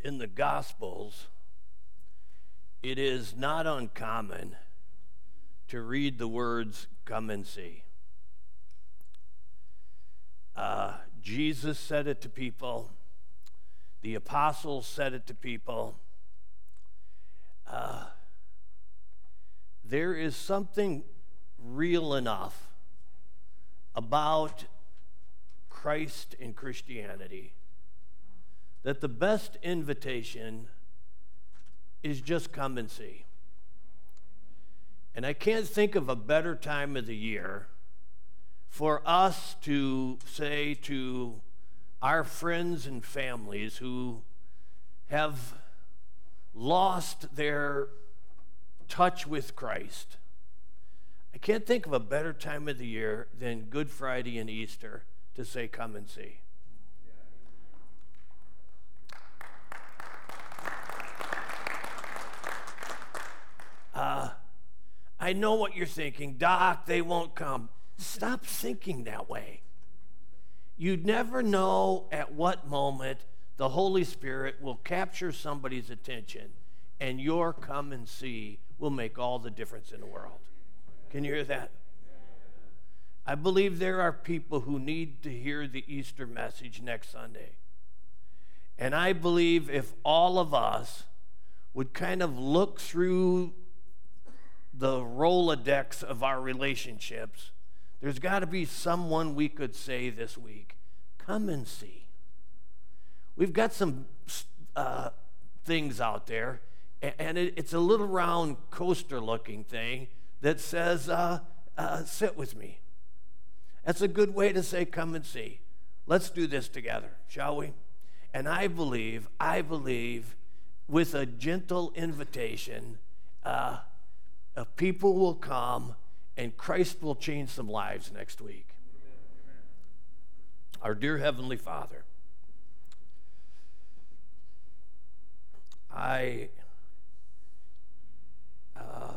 in the Gospels, it is not uncommon to read the words, come and see. Uh, Jesus said it to people, the apostles said it to people. Uh, there is something real enough about Christ and Christianity that the best invitation is just come and see. And I can't think of a better time of the year for us to say to our friends and families who have lost their touch with Christ. I can't think of a better time of the year than Good Friday and Easter to say, Come and see. Uh, I know what you're thinking. Doc, they won't come. Stop thinking that way. You'd never know at what moment the Holy Spirit will capture somebody's attention and your come and see will make all the difference in the world. Can you hear that? I believe there are people who need to hear the Easter message next Sunday. And I believe if all of us would kind of look through the Rolodex of our relationships, there's got to be someone we could say this week, come and see. We've got some uh, things out there, and it's a little round coaster looking thing that says, uh, uh, sit with me. That's a good way to say, come and see. Let's do this together, shall we? And I believe, I believe, with a gentle invitation, uh, people will come and Christ will change some lives next week. Our dear Heavenly Father, I, uh,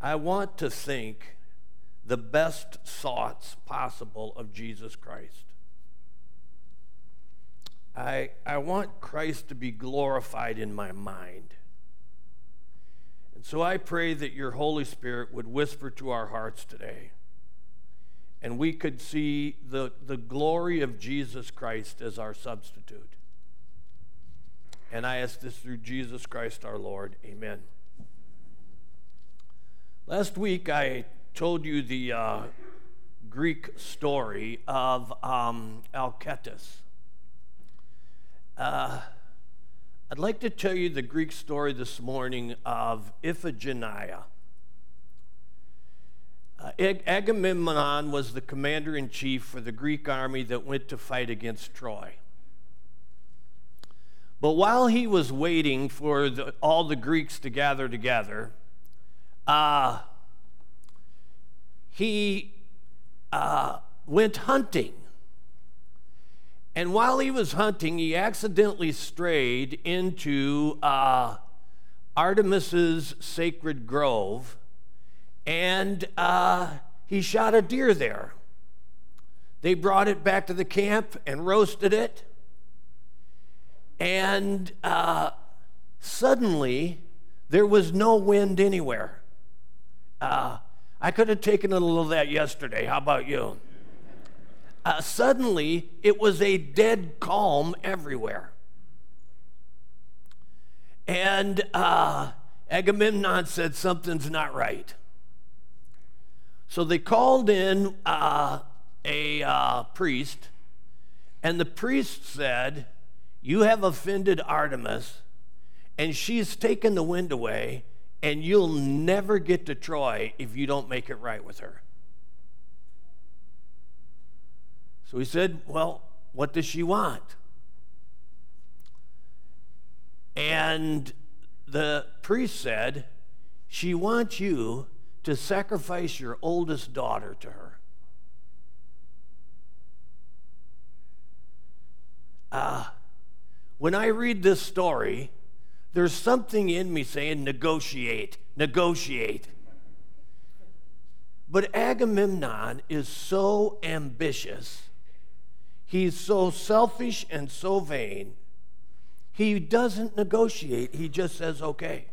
I want to think the best thoughts possible of Jesus Christ. I, I want Christ to be glorified in my mind. And so I pray that your Holy Spirit would whisper to our hearts today and we could see the, the glory of Jesus Christ as our substitute. And I ask this through Jesus Christ our Lord. Amen. Last week I told you the uh, Greek story of um, Alcestis. Uh, I'd like to tell you the Greek story this morning of Iphigenia. Uh, Agamemnon was the commander in chief for the Greek army that went to fight against Troy. But while he was waiting for the, all the Greeks to gather together, uh, he uh, went hunting and while he was hunting, he accidentally strayed into uh, Artemis's sacred grove, and uh, he shot a deer there. They brought it back to the camp and roasted it. And uh, suddenly, there was no wind anywhere. Uh, I could have taken a little of that yesterday. How about you? Uh, suddenly it was a dead calm everywhere. And uh, Agamemnon said, Something's not right. So they called in uh, a uh, priest, and the priest said, You have offended Artemis, and she's taken the wind away, and you'll never get to Troy if you don't make it right with her. So he said, Well, what does she want? And the priest said, She wants you to sacrifice your oldest daughter to her. Uh, when I read this story, there's something in me saying, negotiate, negotiate. But Agamemnon is so ambitious He's so selfish and so vain. He doesn't negotiate, he just says, okay.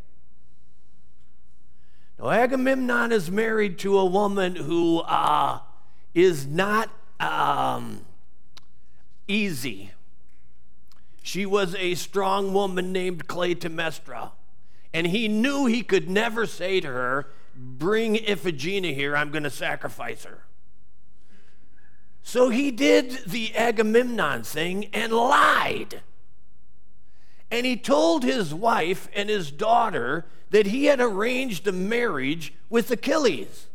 Now, Agamemnon is married to a woman who uh, is not um, easy. She was a strong woman named Clytemnestra. And he knew he could never say to her, Bring Iphigenia here, I'm going to sacrifice her. So he did the Agamemnon thing and lied. And he told his wife and his daughter that he had arranged a marriage with Achilles.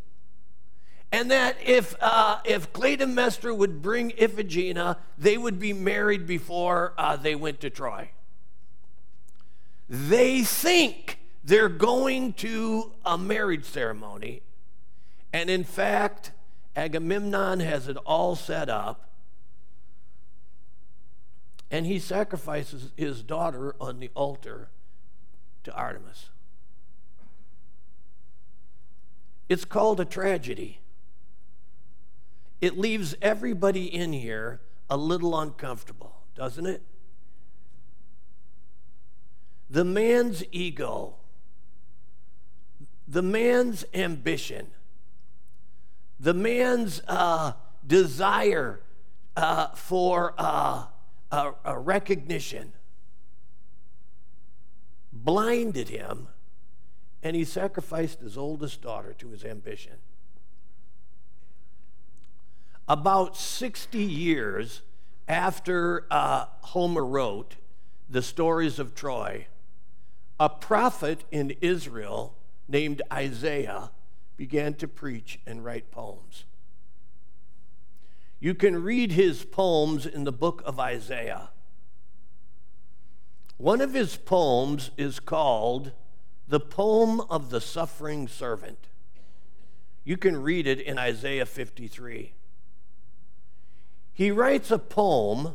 And that if, uh, if Clytemnestra would bring Iphigenia, they would be married before uh, they went to Troy. They think they're going to a marriage ceremony. And in fact, Agamemnon has it all set up. And he sacrifices his daughter on the altar to Artemis. It's called a tragedy. It leaves everybody in here a little uncomfortable, doesn't it? The man's ego, the man's ambition, the man's uh, desire uh, for uh, a, a recognition blinded him, and he sacrificed his oldest daughter to his ambition. About 60 years after uh, Homer wrote the stories of Troy, a prophet in Israel named Isaiah began to preach and write poems. You can read his poems in the book of Isaiah. One of his poems is called The Poem of the Suffering Servant. You can read it in Isaiah 53. He writes a poem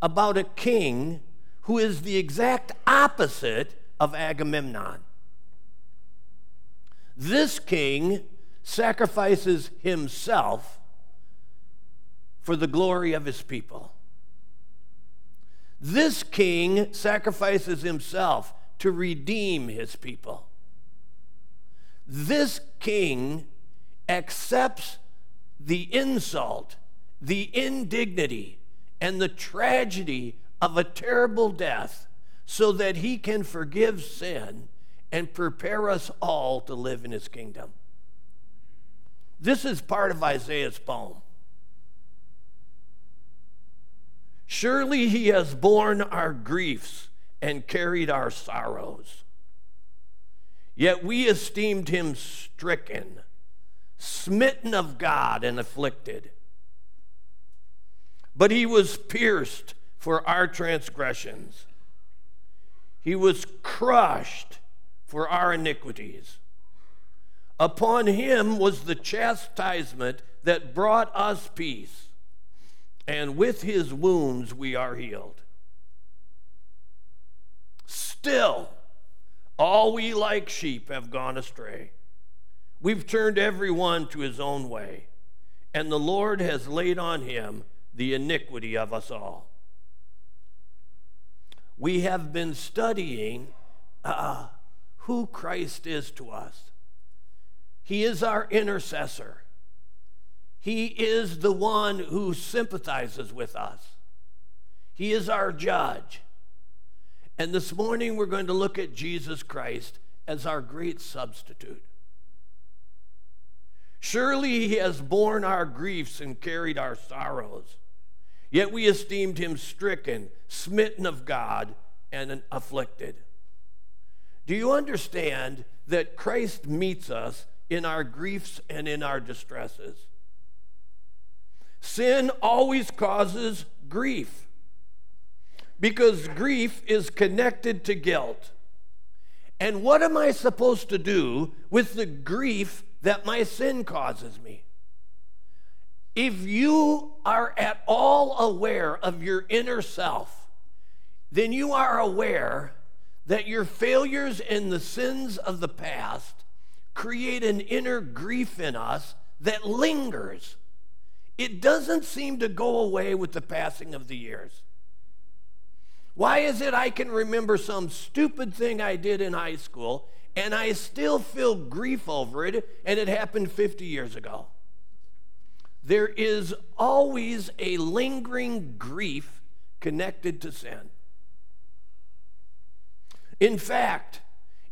about a king who is the exact opposite of Agamemnon. This king sacrifices himself for the glory of his people. This king sacrifices himself to redeem his people. This king accepts the insult, the indignity, and the tragedy of a terrible death so that he can forgive sin and prepare us all to live in his kingdom. This is part of Isaiah's poem. Surely he has borne our griefs and carried our sorrows. Yet we esteemed him stricken, smitten of God, and afflicted. But he was pierced for our transgressions, he was crushed for our iniquities. Upon him was the chastisement that brought us peace, and with his wounds we are healed. Still, all we like sheep have gone astray. We've turned every one to his own way, and the Lord has laid on him the iniquity of us all. We have been studying uh, who Christ is to us. He is our intercessor. He is the one who sympathizes with us. He is our judge. And this morning we're going to look at Jesus Christ as our great substitute. Surely he has borne our griefs and carried our sorrows. Yet we esteemed him stricken, smitten of God, and afflicted. Do you understand that Christ meets us in our griefs and in our distresses? Sin always causes grief because grief is connected to guilt. And what am I supposed to do with the grief that my sin causes me? If you are at all aware of your inner self, then you are aware that your failures and the sins of the past create an inner grief in us that lingers. It doesn't seem to go away with the passing of the years. Why is it I can remember some stupid thing I did in high school and I still feel grief over it and it happened 50 years ago? There is always a lingering grief connected to sin. In fact,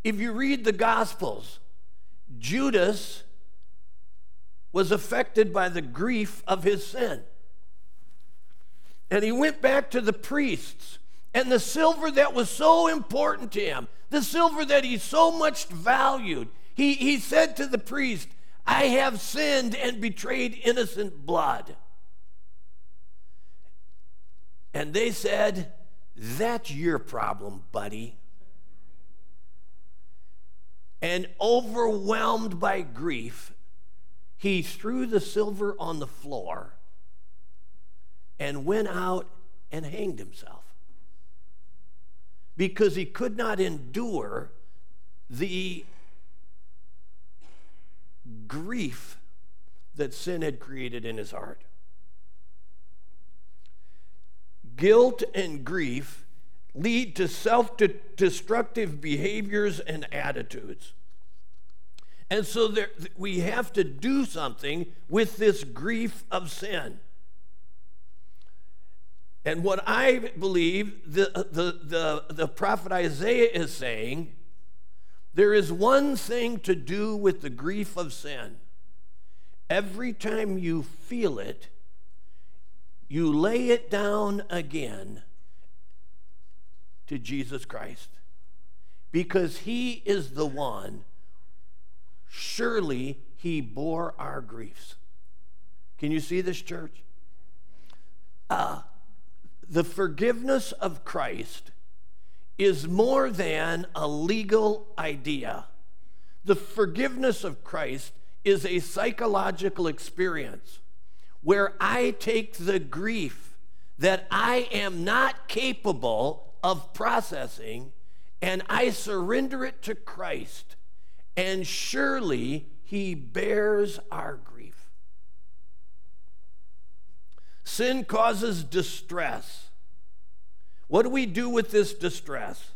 if you read the Gospels, Judas was affected by the grief of his sin. And he went back to the priests, and the silver that was so important to him, the silver that he so much valued, he, he said to the priest, I have sinned and betrayed innocent blood. And they said, That's your problem, buddy. And overwhelmed by grief, he threw the silver on the floor and went out and hanged himself because he could not endure the grief that sin had created in his heart. Guilt and grief lead to self destructive behaviors and attitudes. And so there, we have to do something with this grief of sin. And what I believe the, the, the, the prophet Isaiah is saying there is one thing to do with the grief of sin. Every time you feel it, you lay it down again to Jesus Christ because he is the one surely he bore our griefs. Can you see this, church? Uh, the forgiveness of Christ is more than a legal idea. The forgiveness of Christ is a psychological experience where I take the grief that I am not capable of processing and I surrender it to Christ and surely he bears our grief. Sin causes distress. What do we do with this distress?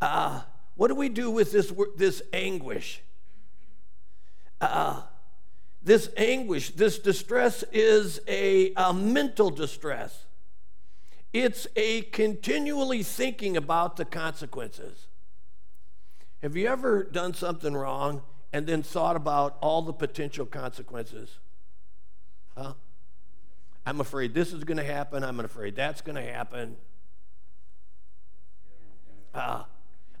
Uh, what do we do with this, this anguish? Uh, this anguish, this distress is a, a mental distress. It's a continually thinking about the consequences. Have you ever done something wrong and then thought about all the potential consequences? Huh? I'm afraid this is going to happen. I'm afraid that's going to happen. Uh,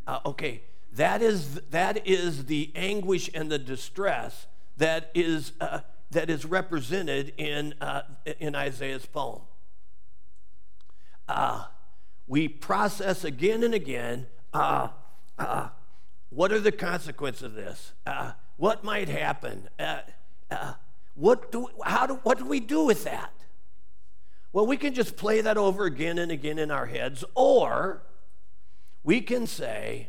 uh, okay, that is, that is the anguish and the distress that is, uh, that is represented in, uh, in Isaiah's poem. Uh, we process again and again uh, what are the consequences of this? Uh, what might happen? Uh, uh, what, do, how do, what do we do with that? Well, we can just play that over again and again in our heads, or we can say,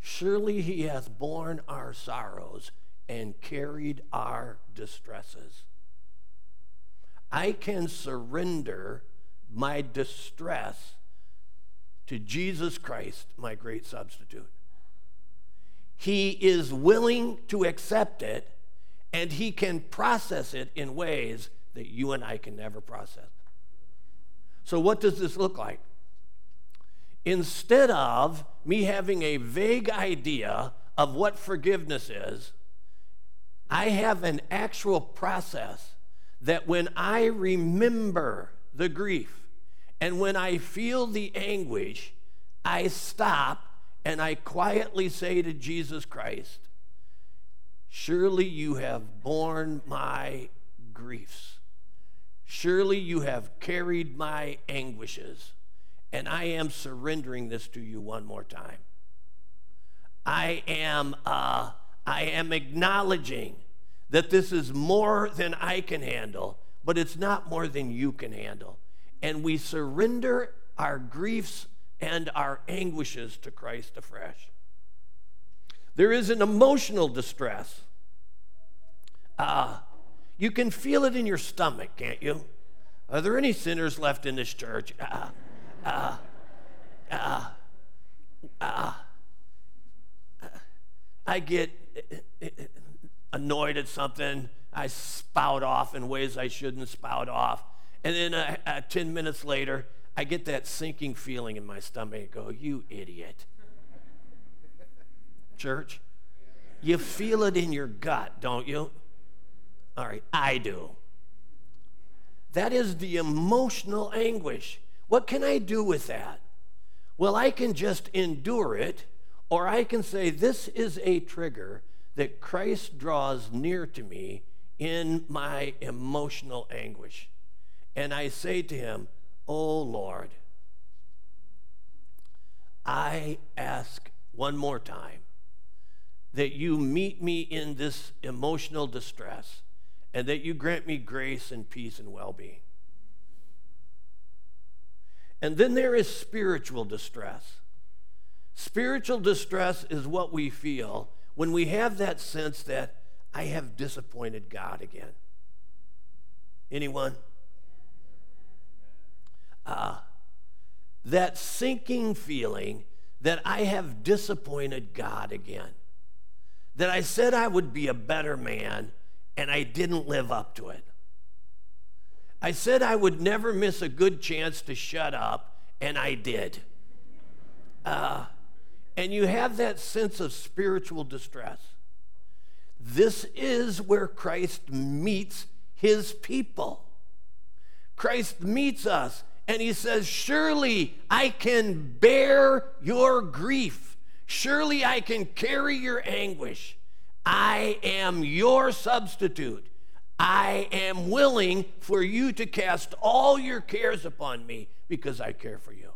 Surely he hath borne our sorrows and carried our distresses. I can surrender my distress to Jesus Christ, my great substitute. He is willing to accept it and he can process it in ways that you and I can never process. So, what does this look like? Instead of me having a vague idea of what forgiveness is, I have an actual process that when I remember the grief and when I feel the anguish, I stop and I quietly say to Jesus Christ, Surely you have borne my griefs. Surely you have carried my anguishes. And I am surrendering this to you one more time. I am, uh, I am acknowledging that this is more than I can handle, but it's not more than you can handle. And we surrender our griefs and our anguishes to Christ afresh. There is an emotional distress. Uh, you can feel it in your stomach, can't you? Are there any sinners left in this church? Uh, uh, uh, uh, I get annoyed at something. I spout off in ways I shouldn't spout off. And then uh, uh, 10 minutes later, I get that sinking feeling in my stomach. I go, You idiot. Church, you feel it in your gut, don't you? All right, I do. That is the emotional anguish. What can I do with that? Well, I can just endure it, or I can say, This is a trigger that Christ draws near to me in my emotional anguish. And I say to him, Oh Lord, I ask one more time that you meet me in this emotional distress and that you grant me grace and peace and well being. And then there is spiritual distress. Spiritual distress is what we feel when we have that sense that I have disappointed God again. Anyone? Uh, that sinking feeling that I have disappointed God again. That I said I would be a better man and I didn't live up to it. I said I would never miss a good chance to shut up, and I did. Uh, and you have that sense of spiritual distress. This is where Christ meets his people. Christ meets us and he says, Surely I can bear your grief. Surely I can carry your anguish. I am your substitute. I am willing for you to cast all your cares upon me because I care for you.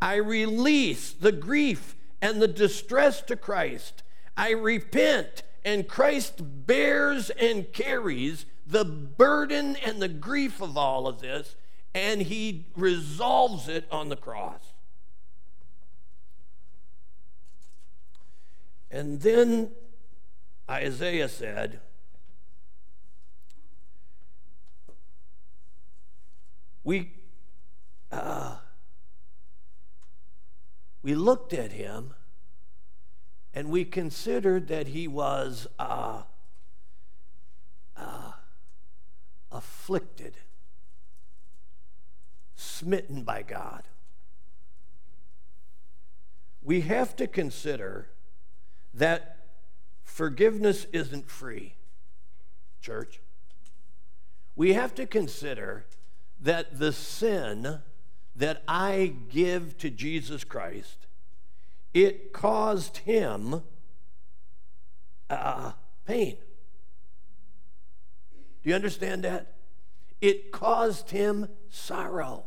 I release the grief and the distress to Christ. I repent, and Christ bears and carries the burden and the grief of all of this, and he resolves it on the cross. And then Isaiah said, We, uh, we looked at him and we considered that he was uh, uh, afflicted, smitten by God. We have to consider that forgiveness isn't free, church. We have to consider that the sin that I give to Jesus Christ, it caused him uh, pain. Do you understand that? It caused him sorrow.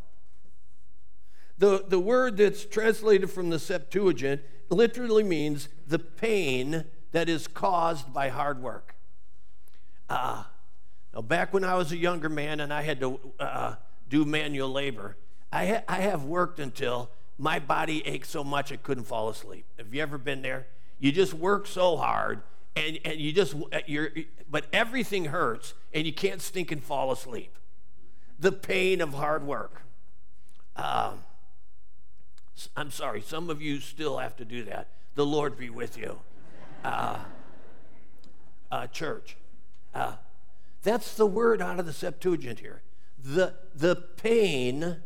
The, the word that's translated from the Septuagint literally means the pain that is caused by hard work. Uh, now, back when I was a younger man and I had to uh, do manual labor, I, ha- I have worked until my body ached so much I couldn't fall asleep. Have you ever been there? You just work so hard and, and you just, uh, you're, but everything hurts and you can't stink and fall asleep. The pain of hard work. Um, I'm sorry, some of you still have to do that. The Lord be with you. Uh, uh, church. Uh, that's the word out of the Septuagint here. The, the pain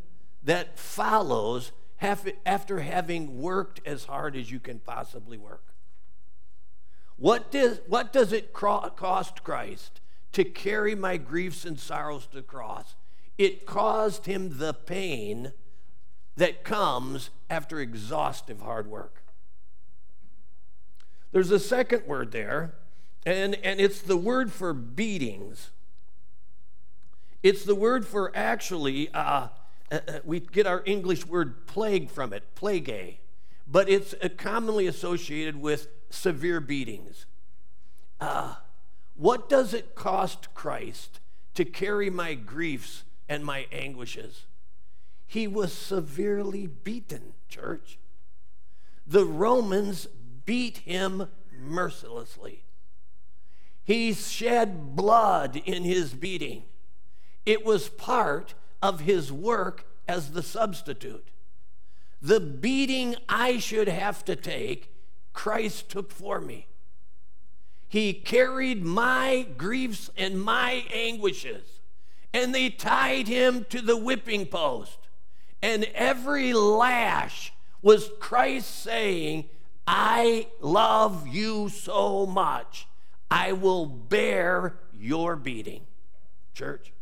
that follows after having worked as hard as you can possibly work. What does, what does it cost Christ to carry my griefs and sorrows to the cross? It caused him the pain that comes after exhaustive hard work. There's a second word there, and, and it's the word for beatings. It's the word for actually, uh, uh, uh we get our English word plague from it, plague, but it's uh, commonly associated with severe beatings. Uh, what does it cost Christ to carry my griefs and my anguishes? He was severely beaten, church. The Romans beat him mercilessly. He shed blood in his beating. It was part of his work as the substitute. The beating I should have to take, Christ took for me. He carried my griefs and my anguishes, and they tied him to the whipping post. And every lash was Christ saying, I love you so much. I will bear your beating. Church,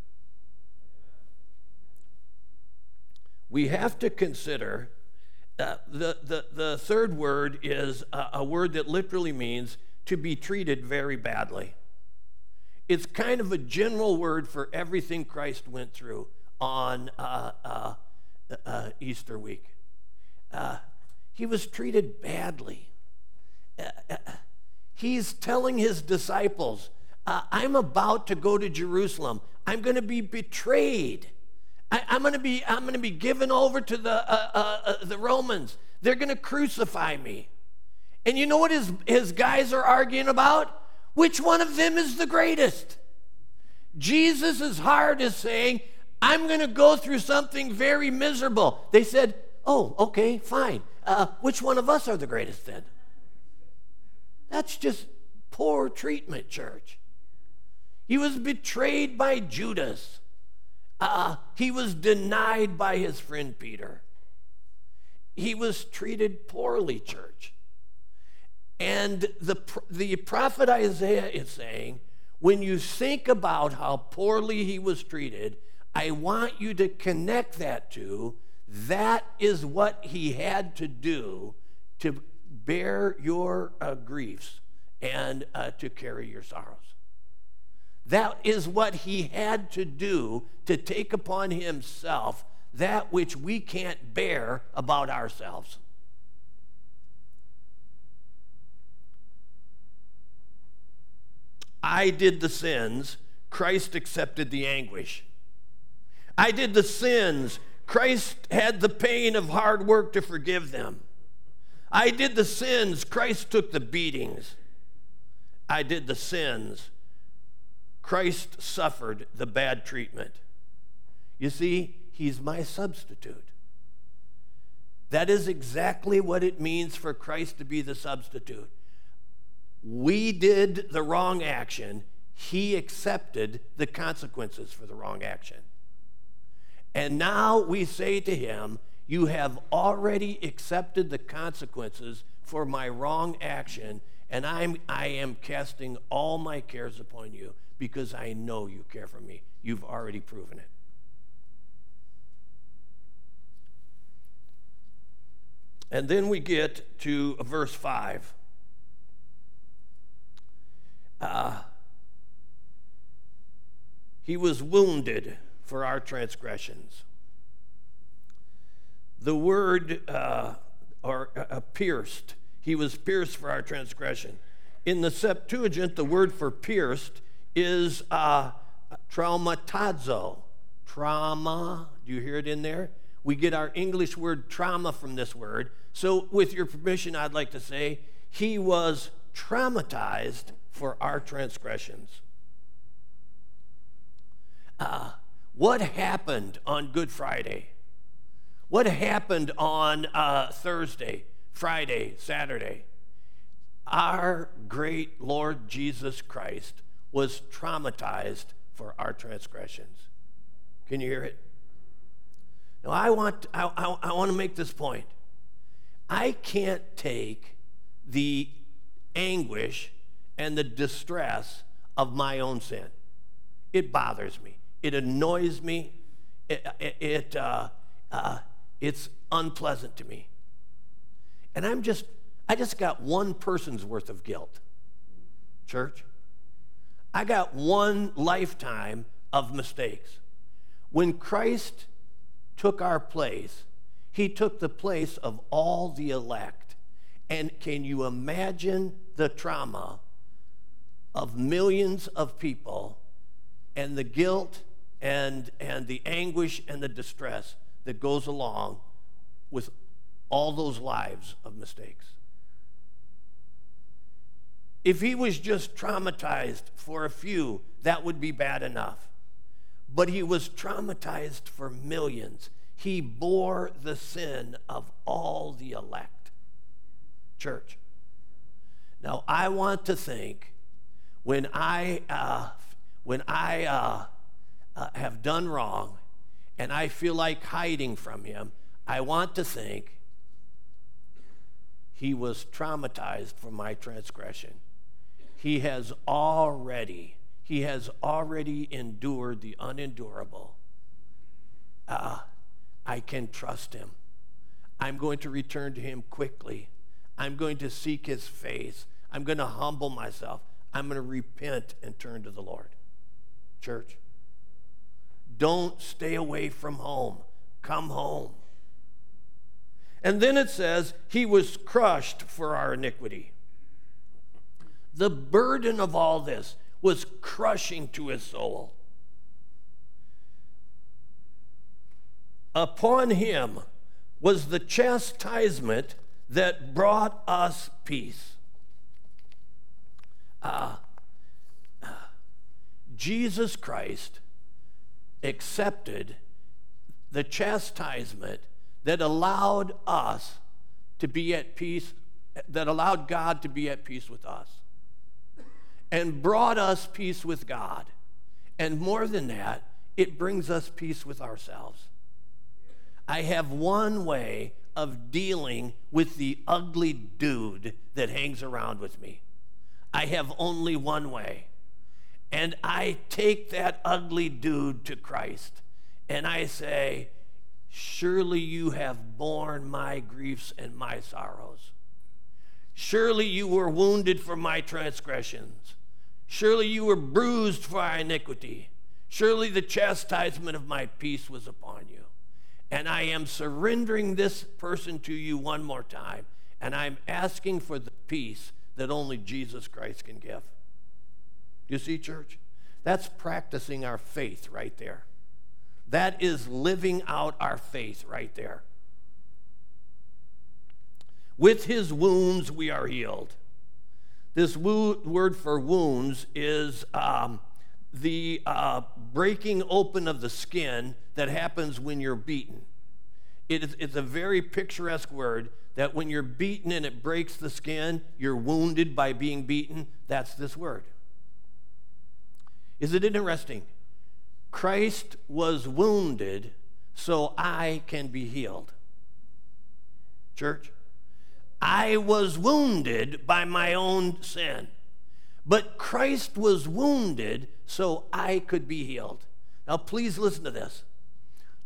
we have to consider uh, the, the, the third word is a, a word that literally means to be treated very badly. It's kind of a general word for everything Christ went through on uh, uh, uh Easter week. Uh, he was treated badly. Uh, he's telling his disciples, I'm about to go to Jerusalem. I'm going to be betrayed. I, am going to be I'm going to be given over to the uh, uh, uh, the Romans. They're going to crucify me. And you know what his his guys are arguing about? Which one of them is the greatest? Jesus' heart is saying, I'm going to go through something very miserable. They said, Oh, okay, fine. Uh, which one of us are the greatest then? That's just poor treatment, church. He was betrayed by Judas. Uh, he was denied by his friend Peter. He was treated poorly, church. And the, the prophet Isaiah is saying, when you think about how poorly he was treated, I want you to connect that to that is what he had to do to bear your uh, griefs and uh, to carry your sorrows. That is what he had to do to take upon himself that which we can't bear about ourselves. I did the sins, Christ accepted the anguish. I did the sins, Christ had the pain of hard work to forgive them. I did the sins, Christ took the beatings. I did the sins, Christ suffered the bad treatment. You see, he's my substitute. That is exactly what it means for Christ to be the substitute. We did the wrong action, he accepted the consequences for the wrong action. And now we say to him, You have already accepted the consequences for my wrong action, and I'm, I am casting all my cares upon you because I know you care for me. You've already proven it. And then we get to verse 5. Uh, he was wounded for our transgressions. The word, uh, or uh, pierced, he was pierced for our transgression. In the Septuagint, the word for pierced is uh, traumatizo. Trauma, do you hear it in there? We get our English word trauma from this word. So, with your permission, I'd like to say he was traumatized for our transgressions. Uh, what happened on Good Friday? What happened on uh, Thursday, Friday, Saturday? Our great Lord Jesus Christ was traumatized for our transgressions. Can you hear it? Now, I want, I, I, I want to make this point. I can't take the anguish and the distress of my own sin. It bothers me. It annoys me. It, it, uh, uh, it's unpleasant to me. And I'm just, I just got one person's worth of guilt. Church, I got one lifetime of mistakes. When Christ took our place, he took the place of all the elect. And can you imagine the trauma of millions of people and the guilt and, and the anguish and the distress that goes along with all those lives of mistakes? If he was just traumatized for a few, that would be bad enough. But he was traumatized for millions. he bore the sin of all the elect. Church. Now, I want to think when I, uh, when I uh, uh, have done wrong and I feel like hiding from him, I want to think he was traumatized for my transgression. He has already, he has already endured the unendurable. Uh, I can trust him. I'm going to return to him quickly. I'm going to seek his face. I'm going to humble myself. I'm going to repent and turn to the Lord. Church, don't stay away from home. Come home. And then it says, He was crushed for our iniquity. The burden of all this was crushing to his soul. Upon him was the chastisement that brought us peace. Uh, Jesus Christ accepted the chastisement that allowed us to be at peace, that allowed God to be at peace with us, and brought us peace with God. And more than that, it brings us peace with ourselves. I have one way of dealing with the ugly dude that hangs around with me. I have only one way. And I take that ugly dude to Christ and I say, Surely you have borne my griefs and my sorrows. Surely you were wounded for my transgressions. Surely you were bruised for our iniquity. Surely the chastisement of my peace was upon you. And I am surrendering this person to you one more time. And I'm asking for the peace that only Jesus Christ can give. You see, church? That's practicing our faith right there. That is living out our faith right there. With his wounds, we are healed. This wo- word for wounds is um, the uh, breaking open of the skin that happens when you're beaten. It is, it's a very picturesque word that when you're beaten and it breaks the skin, you're wounded by being beaten. That's this word. Is it interesting? Christ was wounded so I can be healed. Church, I was wounded by my own sin, but Christ was wounded so I could be healed. Now, please listen to this.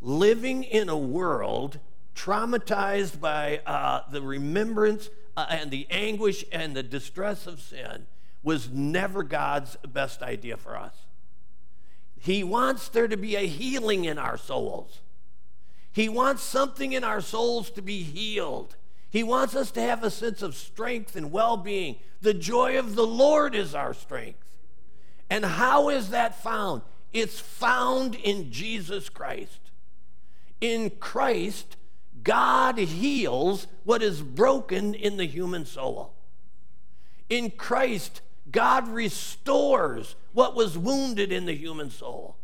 Living in a world traumatized by uh, the remembrance uh, and the anguish and the distress of sin was never God's best idea for us. He wants there to be a healing in our souls. He wants something in our souls to be healed. He wants us to have a sense of strength and well being. The joy of the Lord is our strength. And how is that found? It's found in Jesus Christ. In Christ, God heals what is broken in the human soul. In Christ, God restores what was wounded in the human soul.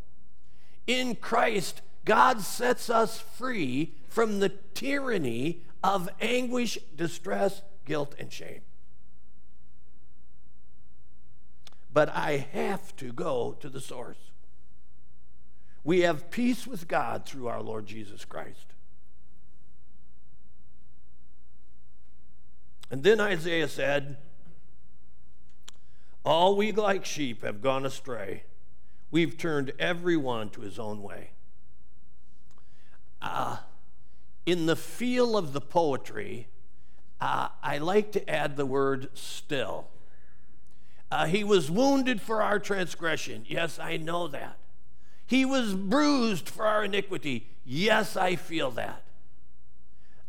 In Christ, God sets us free from the tyranny of anguish, distress, guilt, and shame. But I have to go to the source. We have peace with God through our Lord Jesus Christ. And then Isaiah said, all we like sheep have gone astray. We've turned everyone to his own way. Uh, in the feel of the poetry, uh, I like to add the word still. Uh, he was wounded for our transgression. Yes, I know that. He was bruised for our iniquity. Yes, I feel that.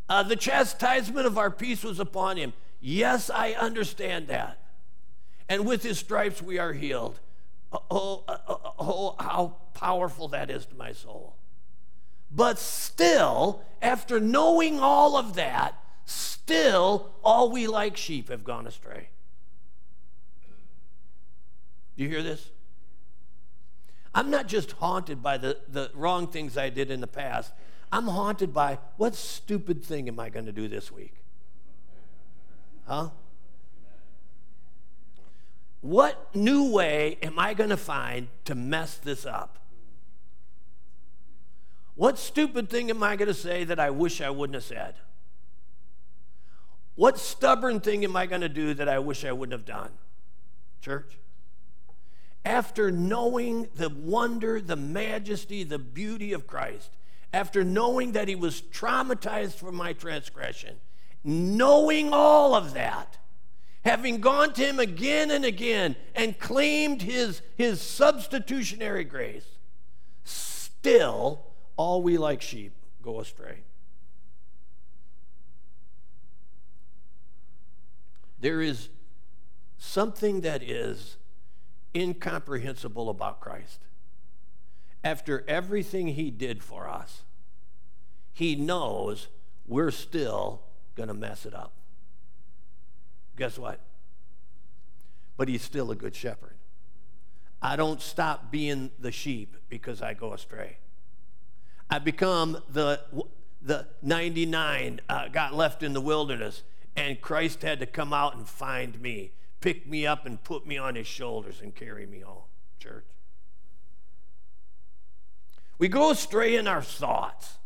Uh, the chastisement of our peace was upon him. Yes, I understand that and with his stripes we are healed. Oh, oh, oh, oh, how powerful that is to my soul. But still, after knowing all of that, still all we like sheep have gone astray. Do you hear this? I'm not just haunted by the, the wrong things I did in the past. I'm haunted by what stupid thing am I going to do this week? Huh? What new way am I going to find to mess this up? What stupid thing am I going to say that I wish I wouldn't have said? What stubborn thing am I going to do that I wish I wouldn't have done? Church? After knowing the wonder, the majesty, the beauty of Christ, after knowing that he was traumatized for my transgression, knowing all of that, having gone to him again and again and claimed his, his substitutionary grace, still all we like sheep go astray. There is something that is incomprehensible about Christ. After everything he did for us, he knows we're still going to mess it up. Guess what? But he's still a good shepherd. I don't stop being the sheep because I go astray. I become the, the 99 uh, got left in the wilderness, and Christ had to come out and find me, pick me up, and put me on his shoulders and carry me home, church. We go astray in our thoughts.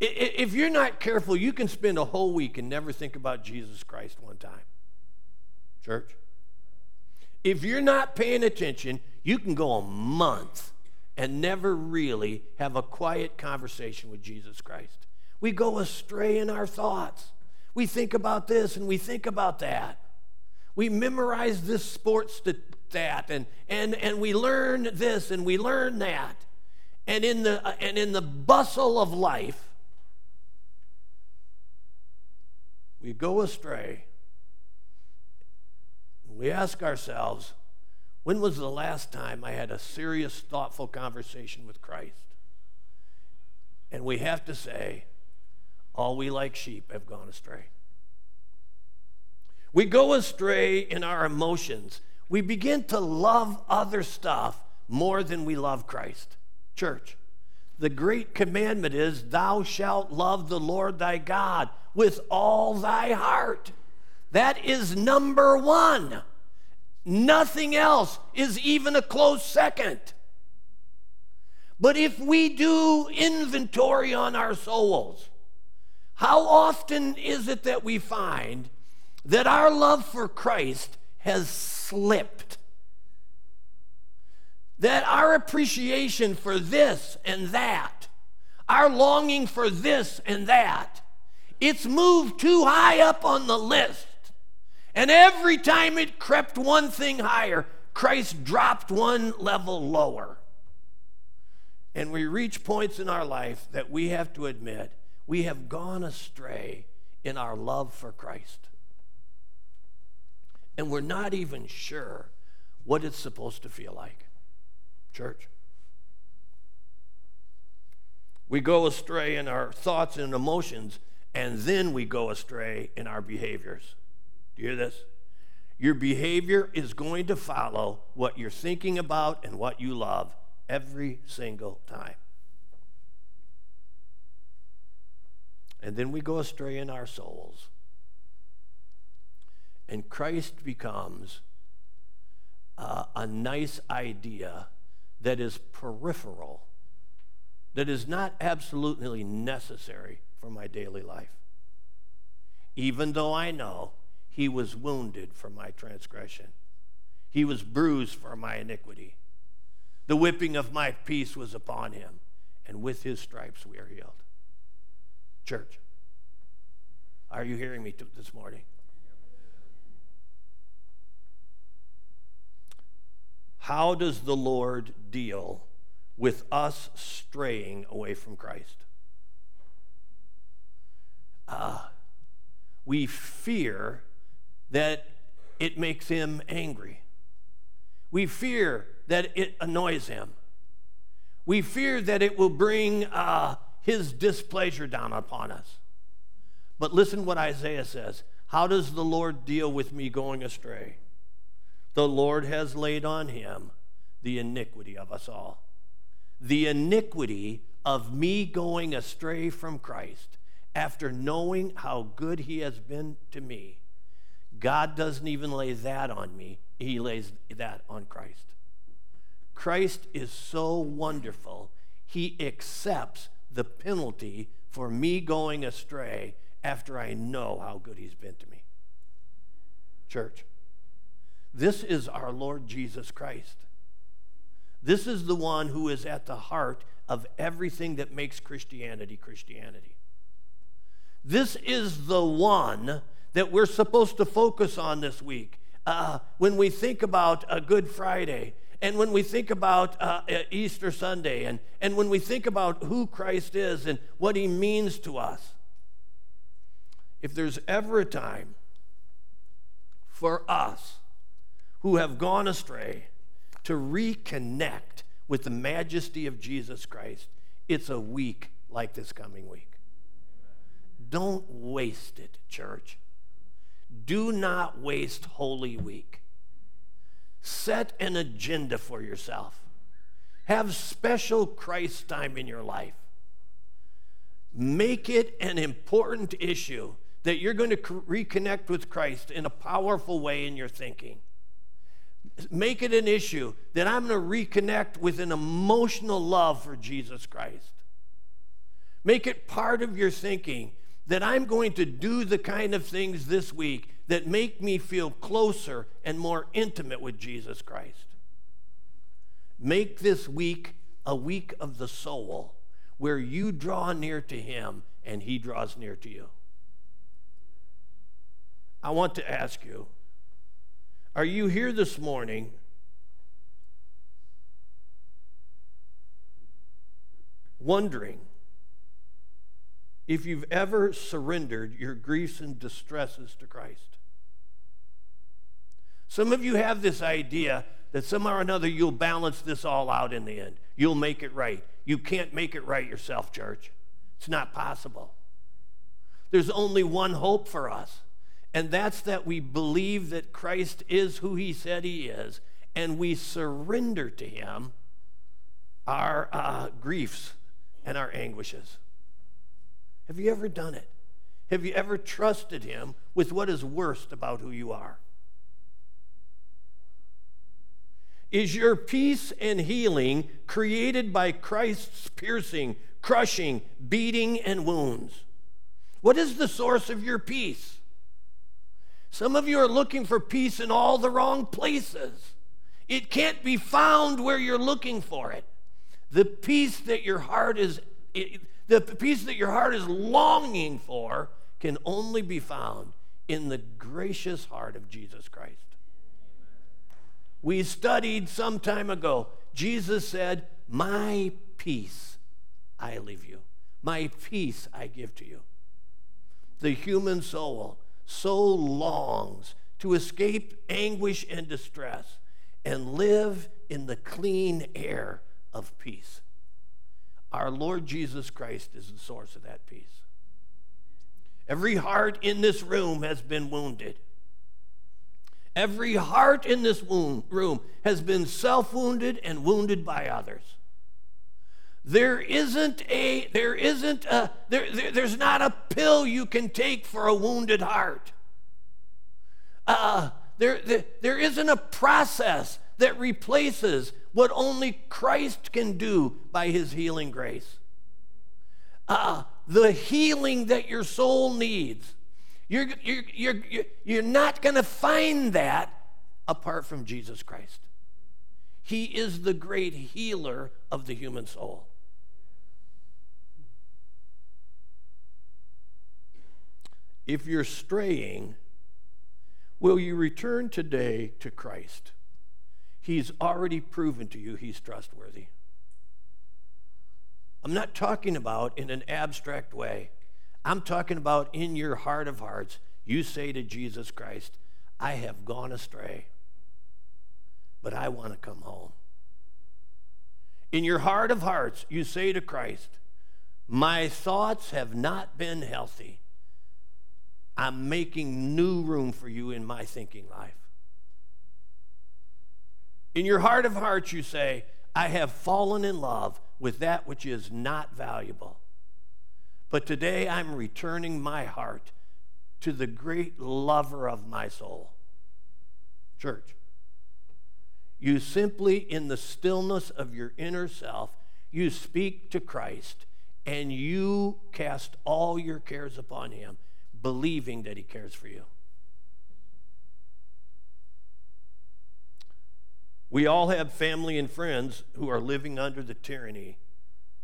If you're not careful, you can spend a whole week and never think about Jesus Christ one time. Church? If you're not paying attention, you can go a month and never really have a quiet conversation with Jesus Christ. We go astray in our thoughts. We think about this and we think about that. We memorize this sports that and, and, and we learn this and we learn that. And in the, uh, and in the bustle of life, we go astray. We ask ourselves, when was the last time I had a serious, thoughtful conversation with Christ? And we have to say, all we like sheep have gone astray. We go astray in our emotions. We begin to love other stuff more than we love Christ. Church, the great commandment is, Thou shalt love the Lord thy God with all thy heart. That is number one. Nothing else is even a close second. But if we do inventory on our souls, how often is it that we find that our love for Christ has slipped? That our appreciation for this and that, our longing for this and that, it's moved too high up on the list. And every time it crept one thing higher, Christ dropped one level lower. And we reach points in our life that we have to admit we have gone astray in our love for Christ. And we're not even sure what it's supposed to feel like. Church. We go astray in our thoughts and emotions and then we go astray in our behaviors. You hear this? Your behavior is going to follow what you're thinking about and what you love every single time. And then we go astray in our souls. And Christ becomes uh, a nice idea that is peripheral, that is not absolutely necessary for my daily life. Even though I know he was wounded for my transgression, he was bruised for my iniquity. The whipping of my peace was upon him, and with his stripes we are healed. Church, are you hearing me this morning? How does the Lord deal with us straying away from Christ? uh, we fear that it makes him angry. We fear that it annoys him. We fear that it will bring uh, his displeasure down upon us. But listen what Isaiah says. How does the Lord deal with me going astray? The Lord has laid on him the iniquity of us all. The iniquity of me going astray from Christ after knowing how good He has been to me, God doesn't even lay that on me, He lays that on Christ. Christ is so wonderful, He accepts the penalty for me going astray after I know how good He's been to me. Church, this is our Lord Jesus Christ. This is the one who is at the heart of everything that makes Christianity Christianity. This is the one that we're supposed to focus on this week. Uh, when we think about a Good Friday, and when we think about uh, Easter Sunday, and, and when we think about who Christ is and what he means to us, if there's ever a time for us who have gone astray to reconnect with the majesty of Jesus Christ, it's a week like this coming week. Don't waste it, church. Do not waste Holy Week. Set an agenda for yourself. Have special Christ time in your life. Make it an important issue that you're going to reconnect with Christ in a powerful way in your thinking. Make it an issue that I'm going to reconnect with an emotional love for Jesus Christ. Make it part of your thinking that I'm going to do the kind of things this week that make me feel closer and more intimate with Jesus Christ. Make this week a week of the soul where you draw near to Him and He draws near to you. I want to ask you are you here this morning? Wondering if you've ever surrendered your griefs and distresses to Christ. Some of you have this idea that somehow or another you'll balance this all out in the end. You'll make it right. You can't make it right yourself, church. It's not possible. There's only one hope for us and that's that we believe that Christ is who he said he is, and we surrender to him our uh, griefs and our anguishes. Have you ever done it? Have you ever trusted him with what is worst about who you are? Is your peace and healing created by Christ's piercing, crushing, beating, and wounds? What is the source of your peace? Some of you are looking for peace in all the wrong places. It can't be found where you're looking for it. The peace that your heart is the peace that your heart is longing for can only be found in the gracious heart of Jesus Christ. We studied some time ago. Jesus said, "My peace I leave you. My peace I give to you." The human soul so longs to escape anguish and distress and live in the clean air of peace. Our Lord Jesus Christ is the source of that peace. Every heart in this room has been wounded. Every heart in this room has been self wounded and wounded by others. There isn't a, there isn't a, there, there, there's not a pill you can take for a wounded heart. Uh, there, there, there isn't a process that replaces what only Christ can do by his healing grace. Uh, the healing that your soul needs, you're, you're, you're, you're not going to find that apart from Jesus Christ. He is the great healer of the human soul. If you're straying, will you return today to Christ? He's already proven to you he's trustworthy. I'm not talking about in an abstract way. I'm talking about in your heart of hearts. You say to Jesus Christ, I have gone astray, but I want to come home. In your heart of hearts, you say to Christ, My thoughts have not been healthy. I'm making new room for you in my thinking life. In your heart of hearts, you say, I have fallen in love with that which is not valuable. But today I'm returning my heart to the great lover of my soul. Church, you simply, in the stillness of your inner self, you speak to Christ and you cast all your cares upon him, believing that he cares for you. We all have family and friends who are living under the tyranny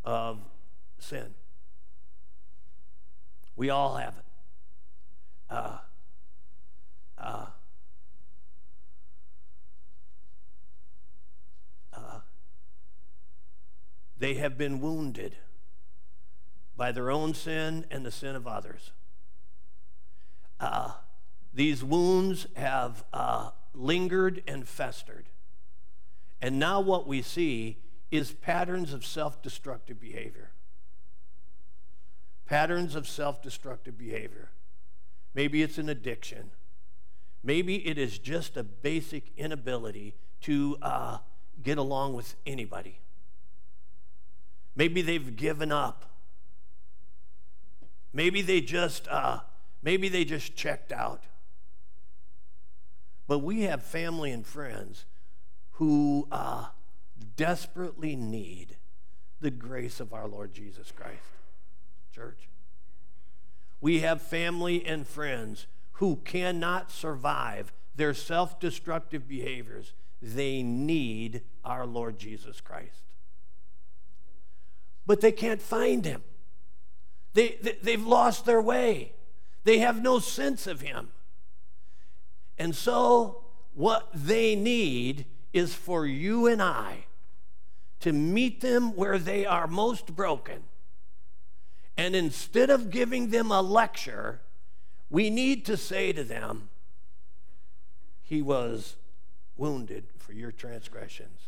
of sin. We all have it. Uh, uh, uh, they have been wounded by their own sin and the sin of others. Uh, these wounds have uh, lingered and festered. And now what we see is patterns of self destructive behavior. Patterns of self destructive behavior. Maybe it's an addiction. Maybe it is just a basic inability to uh, get along with anybody. Maybe they've given up. Maybe they just uh, maybe they just checked out. But we have family and friends who uh, desperately need the grace of our Lord Jesus Christ. Church. We have family and friends who cannot survive their self destructive behaviors. They need our Lord Jesus Christ. But they can't find him. They, they, they've lost their way. They have no sense of him. And so, what they need is for you and I to meet them where they are most broken. And instead of giving them a lecture, we need to say to them, He was wounded for your transgressions.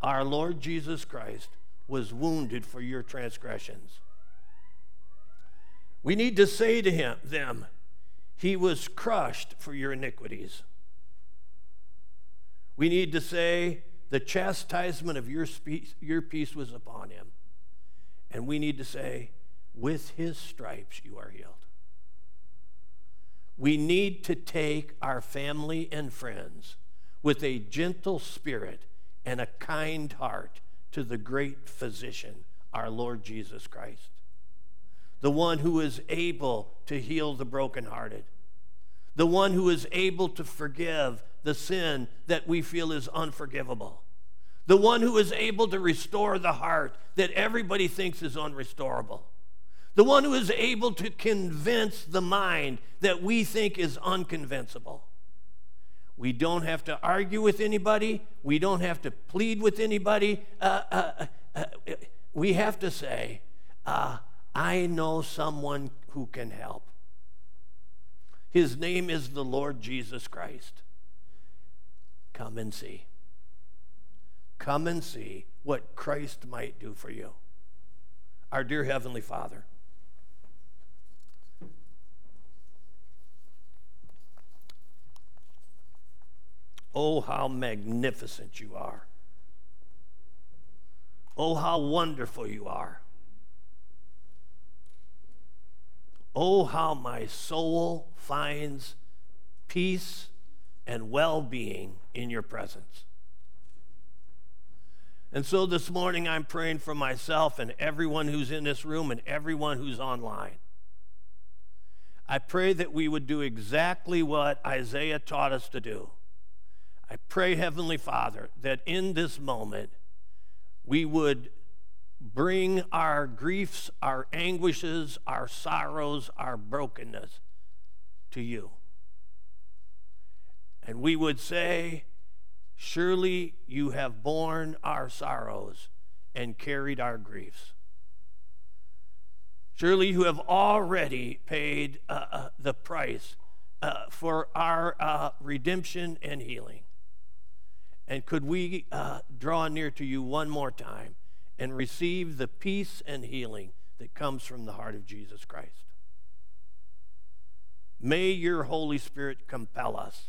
Our Lord Jesus Christ was wounded for your transgressions. We need to say to him, them, He was crushed for your iniquities. We need to say, the chastisement of your, your peace was upon him. And we need to say, with his stripes you are healed. We need to take our family and friends with a gentle spirit and a kind heart to the great physician, our Lord Jesus Christ, the one who is able to heal the brokenhearted, the one who is able to forgive the sin that we feel is unforgivable. The one who is able to restore the heart that everybody thinks is unrestorable. The one who is able to convince the mind that we think is unconvincible. We don't have to argue with anybody. We don't have to plead with anybody. Uh, uh, uh, uh we have to say, uh, I know someone who can help. His name is the Lord Jesus Christ. Come and see. Come and see what Christ might do for you. Our dear Heavenly Father, Oh, how magnificent you are. Oh, how wonderful you are. Oh, how my soul finds peace and well being in your presence. And so this morning, I'm praying for myself and everyone who's in this room and everyone who's online. I pray that we would do exactly what Isaiah taught us to do. I pray, Heavenly Father, that in this moment we would bring our griefs, our anguishes, our sorrows, our brokenness to you. And we would say, Surely you have borne our sorrows and carried our griefs. Surely you have already paid uh, uh, the price uh, for our uh, redemption and healing. And could we uh, draw near to you one more time and receive the peace and healing that comes from the heart of Jesus Christ? May your Holy Spirit compel us